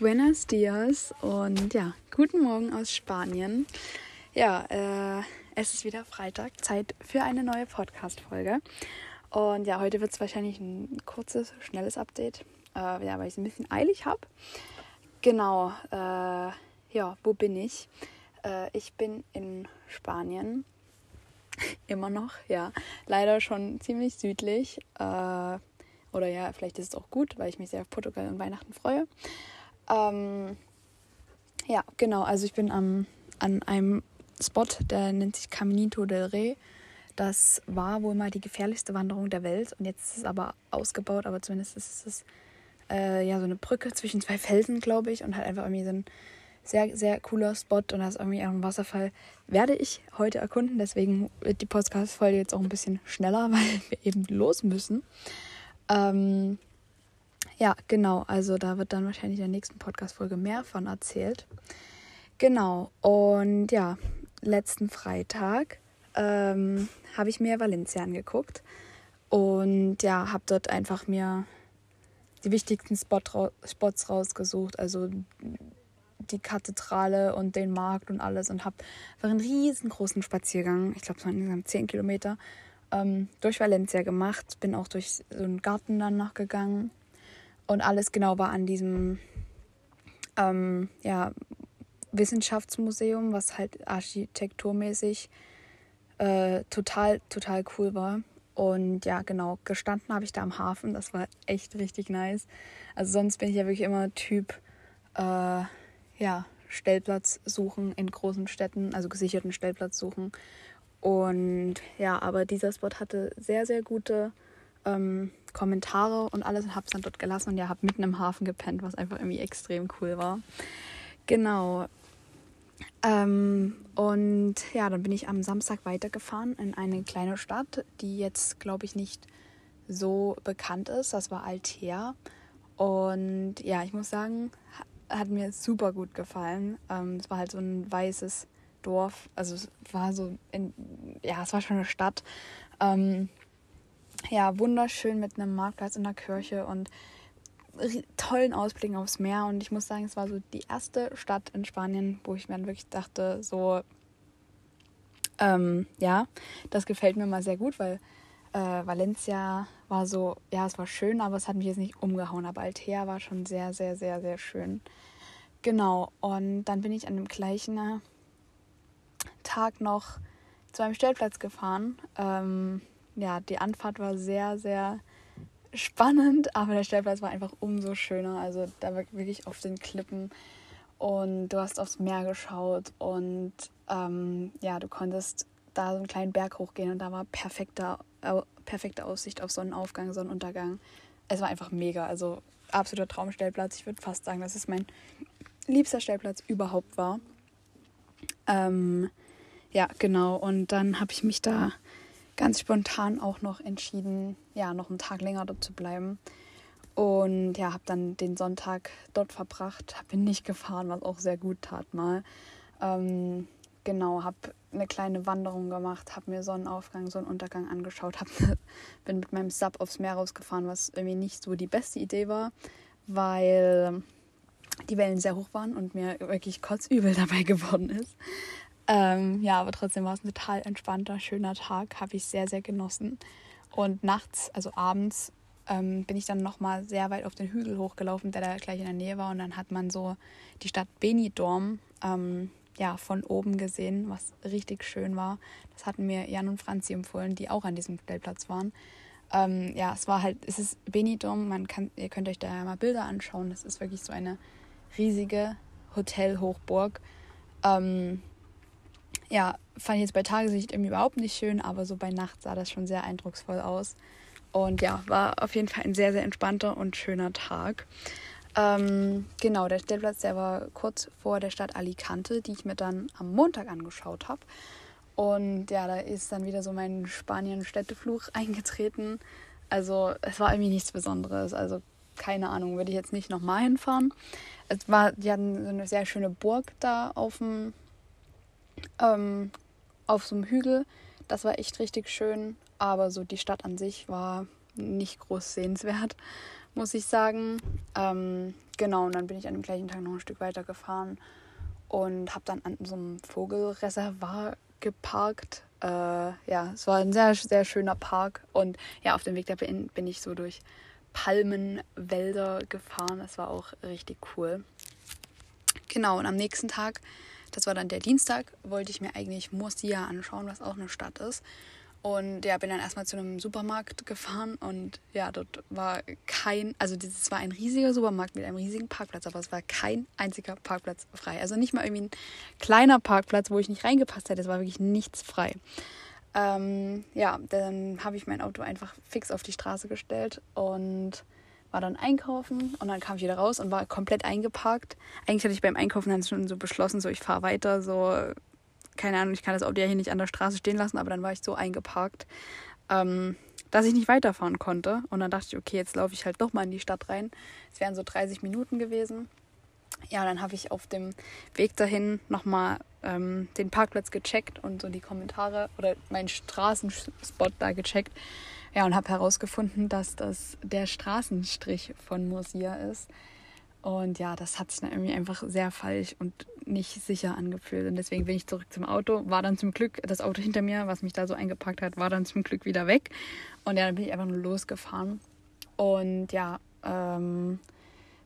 Buenos dias und ja, guten Morgen aus Spanien. Ja, äh, es ist wieder Freitag, Zeit für eine neue Podcast-Folge. Und ja, heute wird es wahrscheinlich ein kurzes, schnelles Update, äh, ja, weil ich es ein bisschen eilig habe. Genau, äh, ja, wo bin ich? Äh, ich bin in Spanien. Immer noch, ja. Leider schon ziemlich südlich. Äh, oder ja, vielleicht ist es auch gut, weil ich mich sehr auf Portugal und Weihnachten freue. Ähm, ja, genau. Also ich bin am, an einem Spot, der nennt sich Caminito del Rey. Das war wohl mal die gefährlichste Wanderung der Welt und jetzt ist es aber ausgebaut, aber zumindest ist es äh, ja so eine Brücke zwischen zwei Felsen, glaube ich, und halt einfach irgendwie so ein sehr, sehr cooler Spot und da ist irgendwie auch ein Wasserfall. Werde ich heute erkunden, deswegen wird die Podcast-Folge jetzt auch ein bisschen schneller, weil wir eben los müssen. Ähm, ja, genau. Also da wird dann wahrscheinlich in der nächsten Podcast-Folge mehr von erzählt. Genau. Und ja, letzten Freitag ähm, habe ich mir Valencia angeguckt. Und ja, habe dort einfach mir die wichtigsten Spot, Spots rausgesucht. Also die Kathedrale und den Markt und alles. Und habe einen riesengroßen Spaziergang, ich glaube es waren insgesamt 10 Kilometer, ähm, durch Valencia gemacht. Bin auch durch so einen Garten dann noch gegangen. Und alles genau war an diesem ähm, ja, Wissenschaftsmuseum, was halt architekturmäßig äh, total, total cool war. Und ja, genau, gestanden habe ich da am Hafen. Das war echt richtig nice. Also sonst bin ich ja wirklich immer Typ, äh, ja, Stellplatz suchen in großen Städten, also gesicherten Stellplatz suchen. Und ja, aber dieser Spot hatte sehr, sehr gute ähm, Kommentare und alles und habe es dann dort gelassen und ja, habe mitten im Hafen gepennt, was einfach irgendwie extrem cool war. Genau. Ähm, und ja, dann bin ich am Samstag weitergefahren in eine kleine Stadt, die jetzt, glaube ich, nicht so bekannt ist. Das war Altea. Und ja, ich muss sagen, hat mir super gut gefallen. Ähm, es war halt so ein weißes Dorf. Also es war so in, ja, es war schon eine Stadt. Ähm, ja, wunderschön mit einem Marktplatz in der Kirche und tollen Ausblicken aufs Meer. Und ich muss sagen, es war so die erste Stadt in Spanien, wo ich mir dann wirklich dachte, so, ähm, ja, das gefällt mir mal sehr gut, weil äh, Valencia war so, ja, es war schön, aber es hat mich jetzt nicht umgehauen. Aber Altea war schon sehr, sehr, sehr, sehr schön. Genau, und dann bin ich an dem gleichen Tag noch zu einem Stellplatz gefahren. Ähm, ja, die Anfahrt war sehr, sehr spannend, aber der Stellplatz war einfach umso schöner. Also da war wirklich auf den Klippen und du hast aufs Meer geschaut und ähm, ja, du konntest da so einen kleinen Berg hochgehen und da war perfekte, äh, perfekte Aussicht auf Sonnenaufgang, Sonnenuntergang. Es war einfach mega, also absoluter Traumstellplatz. Ich würde fast sagen, dass es mein liebster Stellplatz überhaupt war. Ähm, ja, genau. Und dann habe ich mich da ganz spontan auch noch entschieden, ja, noch einen Tag länger dort zu bleiben. Und ja, habe dann den Sonntag dort verbracht, bin nicht gefahren, was auch sehr gut tat mal. Ähm, genau, habe eine kleine Wanderung gemacht, habe mir Sonnenaufgang, Sonnenuntergang angeschaut, hab, bin mit meinem Sub aufs Meer rausgefahren, was irgendwie nicht so die beste Idee war, weil die Wellen sehr hoch waren und mir wirklich kotzübel dabei geworden ist. Ähm, ja, aber trotzdem war es ein total entspannter, schöner Tag, habe ich sehr, sehr genossen. Und nachts, also abends, ähm, bin ich dann nochmal sehr weit auf den Hügel hochgelaufen, der da gleich in der Nähe war. Und dann hat man so die Stadt Benidorm ähm, ja, von oben gesehen, was richtig schön war. Das hatten mir Jan und Franzi empfohlen, die auch an diesem Stellplatz waren. Ähm, ja, es war halt, es ist Benidorm, man kann, ihr könnt euch da mal Bilder anschauen. Das ist wirklich so eine riesige Hotelhochburg. Ähm, ja, fand ich jetzt bei Tagesicht irgendwie überhaupt nicht schön, aber so bei Nacht sah das schon sehr eindrucksvoll aus. Und ja, war auf jeden Fall ein sehr, sehr entspannter und schöner Tag. Ähm, genau, der Stellplatz, der war kurz vor der Stadt Alicante, die ich mir dann am Montag angeschaut habe. Und ja, da ist dann wieder so mein Spanien-Städtefluch eingetreten. Also es war irgendwie nichts Besonderes. Also keine Ahnung, würde ich jetzt nicht nochmal hinfahren. Es war, die hatten so eine sehr schöne Burg da auf dem ähm, auf so einem Hügel. Das war echt richtig schön, aber so die Stadt an sich war nicht groß sehenswert. muss ich sagen. Ähm, genau, und dann bin ich an dem gleichen Tag noch ein Stück weiter gefahren und habe dann an so einem Vogelreservoir geparkt. Äh, ja, es war ein sehr, sehr schöner Park. Und ja, auf dem Weg dahin bin ich so durch Palmenwälder gefahren. Das war auch richtig cool. Genau, und am nächsten Tag, das war dann der Dienstag, wollte ich mir eigentlich Murcia anschauen, was auch eine Stadt ist. Und ja, bin dann erstmal zu einem Supermarkt gefahren und ja, dort war kein, also es war ein riesiger Supermarkt mit einem riesigen Parkplatz, aber es war kein einziger Parkplatz frei. Also nicht mal irgendwie ein kleiner Parkplatz, wo ich nicht reingepasst hätte, es war wirklich nichts frei. Ähm, ja, dann habe ich mein Auto einfach fix auf die Straße gestellt und war dann einkaufen und dann kam ich wieder raus und war komplett eingeparkt. Eigentlich hatte ich beim Einkaufen dann schon so beschlossen, so ich fahre weiter, so keine Ahnung, ich kann das Auto ja hier nicht an der Straße stehen lassen, aber dann war ich so eingeparkt, ähm, dass ich nicht weiterfahren konnte. Und dann dachte ich, okay, jetzt laufe ich halt doch mal in die Stadt rein. Es wären so 30 Minuten gewesen. Ja, dann habe ich auf dem Weg dahin nochmal ähm, den Parkplatz gecheckt und so die Kommentare oder meinen Straßenspot da gecheckt. Ja, und habe herausgefunden, dass das der Straßenstrich von Murcia ist. Und ja, das hat sich dann irgendwie einfach sehr falsch und nicht sicher angefühlt. Und deswegen bin ich zurück zum Auto. War dann zum Glück, das Auto hinter mir, was mich da so eingepackt hat, war dann zum Glück wieder weg. Und ja, dann bin ich einfach nur losgefahren. Und ja, ähm,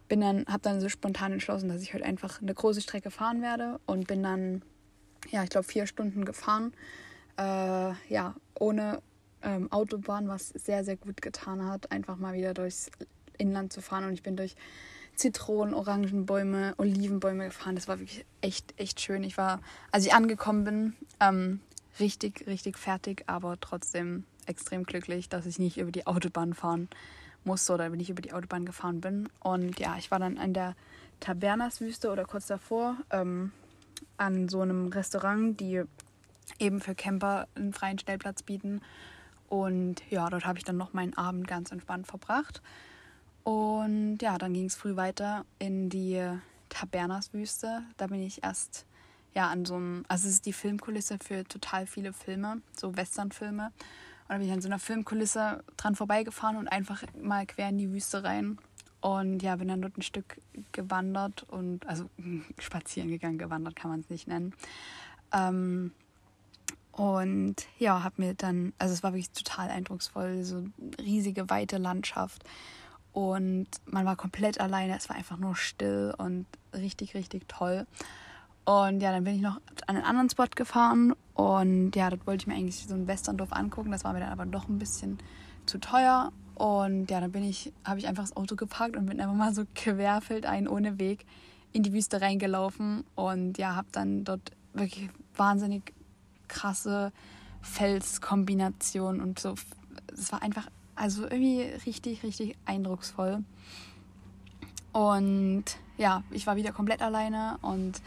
bin dann, habe dann so spontan entschlossen, dass ich heute einfach eine große Strecke fahren werde. Und bin dann, ja, ich glaube, vier Stunden gefahren. Äh, ja, ohne ähm, Autobahn, was sehr, sehr gut getan hat, einfach mal wieder durchs Inland zu fahren. Und ich bin durch Zitronen, Orangenbäume, Olivenbäume gefahren. Das war wirklich echt, echt schön. Ich war, als ich angekommen bin, ähm, richtig, richtig fertig, aber trotzdem extrem glücklich, dass ich nicht über die Autobahn fahren musste oder wenn ich über die Autobahn gefahren bin. Und ja, ich war dann in der Tabernaswüste oder kurz davor ähm, an so einem Restaurant, die eben für Camper einen freien Stellplatz bieten. Und ja, dort habe ich dann noch meinen Abend ganz entspannt verbracht. Und ja, dann ging es früh weiter in die Tabernaswüste. Da bin ich erst ja an so einem, also es ist die Filmkulisse für total viele Filme, so Westernfilme. Und da bin ich an so einer Filmkulisse dran vorbeigefahren und einfach mal quer in die Wüste rein. Und ja, bin dann dort ein Stück gewandert und, also spazieren gegangen, gewandert kann man es nicht nennen. Ähm, und ja, habe mir dann, also es war wirklich total eindrucksvoll, so riesige, weite Landschaft und man war komplett alleine. Es war einfach nur still und richtig, richtig toll. Und ja, dann bin ich noch an einen anderen Spot gefahren und ja, dort wollte ich mir eigentlich so ein Westerndorf angucken. Das war mir dann aber doch ein bisschen zu teuer. Und ja, dann bin ich, habe ich einfach das Auto geparkt und bin einfach mal so querfeldein ohne Weg in die Wüste reingelaufen und ja, habe dann dort wirklich wahnsinnig krasse Felskombinationen und so. Es war einfach also irgendwie richtig, richtig eindrucksvoll. Und ja, ich war wieder komplett alleine und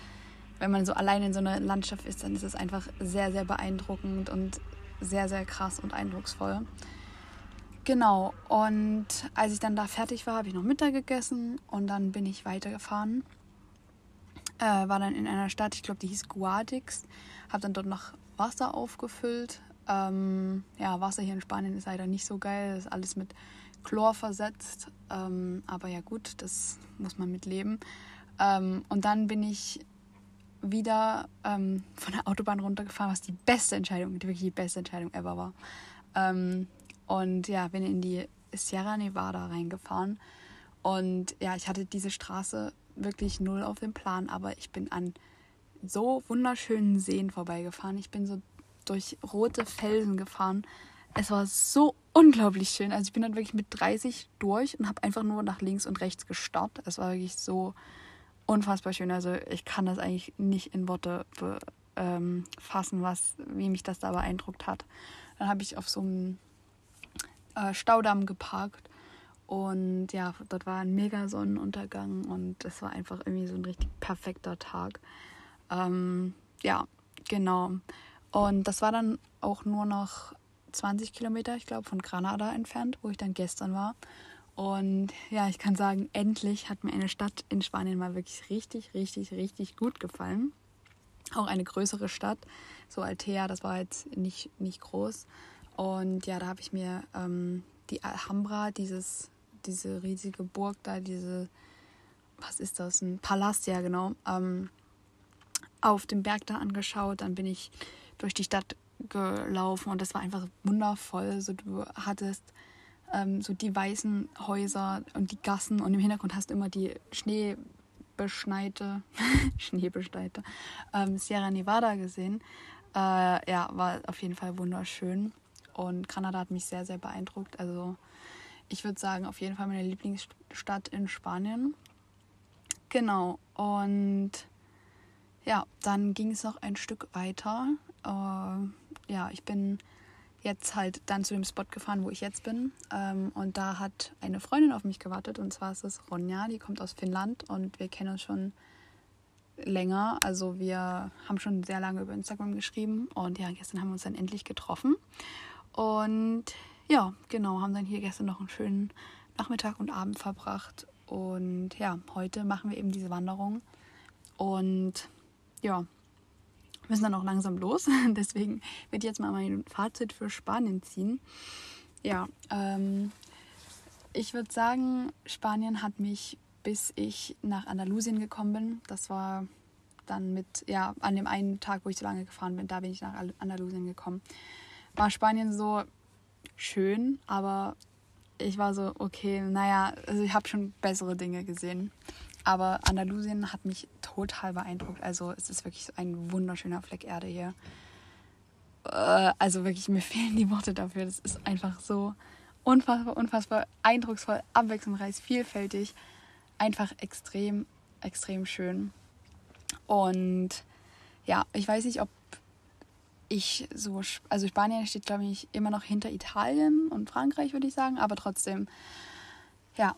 wenn man so alleine in so einer Landschaft ist, dann ist es einfach sehr, sehr beeindruckend und sehr, sehr krass und eindrucksvoll. Genau, und als ich dann da fertig war, habe ich noch Mittag gegessen und dann bin ich weitergefahren. Äh, war dann in einer Stadt, ich glaube, die hieß Guadix, habe dann dort noch Wasser aufgefüllt ähm, ja, Wasser hier in Spanien ist leider nicht so geil. Das ist alles mit Chlor versetzt. Ähm, aber ja gut, das muss man mit leben. Ähm, und dann bin ich wieder ähm, von der Autobahn runtergefahren, was die beste Entscheidung, wirklich die beste Entscheidung ever war. Ähm, und ja, bin in die Sierra Nevada reingefahren. Und ja, ich hatte diese Straße wirklich null auf dem Plan, aber ich bin an so wunderschönen Seen vorbeigefahren. Ich bin so durch rote Felsen gefahren. Es war so unglaublich schön. Also ich bin dann wirklich mit 30 durch und habe einfach nur nach links und rechts gestarrt. Es war wirklich so unfassbar schön. Also ich kann das eigentlich nicht in Worte ähm, fassen, was, wie mich das da beeindruckt hat. Dann habe ich auf so einem äh, Staudamm geparkt und ja, dort war ein mega Sonnenuntergang und es war einfach irgendwie so ein richtig perfekter Tag. Ähm, ja, genau. Und das war dann auch nur noch 20 Kilometer, ich glaube, von Granada entfernt, wo ich dann gestern war. Und ja, ich kann sagen, endlich hat mir eine Stadt in Spanien mal wirklich richtig, richtig, richtig gut gefallen. Auch eine größere Stadt, so Altea, das war jetzt nicht, nicht groß. Und ja, da habe ich mir ähm, die Alhambra, dieses, diese riesige Burg da, diese, was ist das, ein Palast, ja genau, ähm, auf dem Berg da angeschaut. Dann bin ich durch die Stadt gelaufen und das war einfach wundervoll. So, du hattest ähm, so die weißen Häuser und die Gassen und im Hintergrund hast du immer die schneebeschneite, schneebeschneite ähm, Sierra Nevada gesehen. Äh, ja, war auf jeden Fall wunderschön und Granada hat mich sehr, sehr beeindruckt. Also ich würde sagen, auf jeden Fall meine Lieblingsstadt in Spanien. Genau, und ja, dann ging es noch ein Stück weiter. Äh, ja, ich bin jetzt halt dann zu dem Spot gefahren, wo ich jetzt bin. Ähm, und da hat eine Freundin auf mich gewartet. Und zwar ist es Ronja, die kommt aus Finnland und wir kennen uns schon länger. Also wir haben schon sehr lange über Instagram geschrieben. Und ja, gestern haben wir uns dann endlich getroffen. Und ja, genau, haben dann hier gestern noch einen schönen Nachmittag und Abend verbracht. Und ja, heute machen wir eben diese Wanderung. Und ja, müssen dann auch langsam los. Deswegen werde ich jetzt mal mein Fazit für Spanien ziehen. Ja, ähm, ich würde sagen, Spanien hat mich, bis ich nach Andalusien gekommen bin, das war dann mit, ja, an dem einen Tag, wo ich so lange gefahren bin, da bin ich nach Andalusien gekommen, war Spanien so schön, aber ich war so, okay, naja, also ich habe schon bessere Dinge gesehen. Aber Andalusien hat mich total beeindruckt. Also es ist wirklich ein wunderschöner Fleck Erde hier. Äh, also wirklich, mir fehlen die Worte dafür. Das ist einfach so unfassbar, unfassbar eindrucksvoll, abwechslungsreich, vielfältig. Einfach extrem, extrem schön. Und ja, ich weiß nicht, ob ich so, also Spanien steht, glaube ich, immer noch hinter Italien und Frankreich, würde ich sagen, aber trotzdem, ja,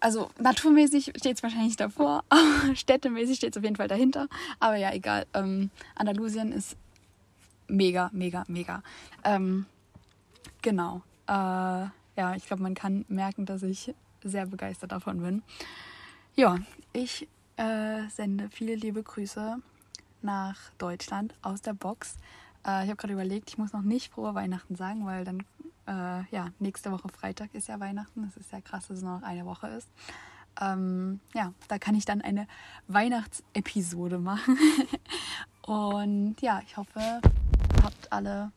also naturmäßig steht es wahrscheinlich davor, städtemäßig steht es auf jeden Fall dahinter. Aber ja, egal. Ähm, Andalusien ist mega, mega, mega. Ähm, genau. Äh, ja, ich glaube, man kann merken, dass ich sehr begeistert davon bin. Ja, ich äh, sende viele liebe Grüße nach Deutschland aus der Box. Äh, ich habe gerade überlegt, ich muss noch nicht frohe Weihnachten sagen, weil dann äh, ja, nächste Woche Freitag ist ja Weihnachten. Das ist ja krass, dass es noch eine Woche ist. Ähm, ja, da kann ich dann eine Weihnachtsepisode machen. und ja, ich hoffe, ihr habt alle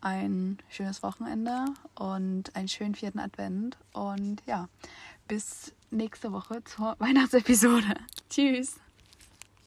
ein schönes Wochenende und einen schönen vierten Advent. Und ja, bis nächste Woche zur Weihnachtsepisode. Tschüss.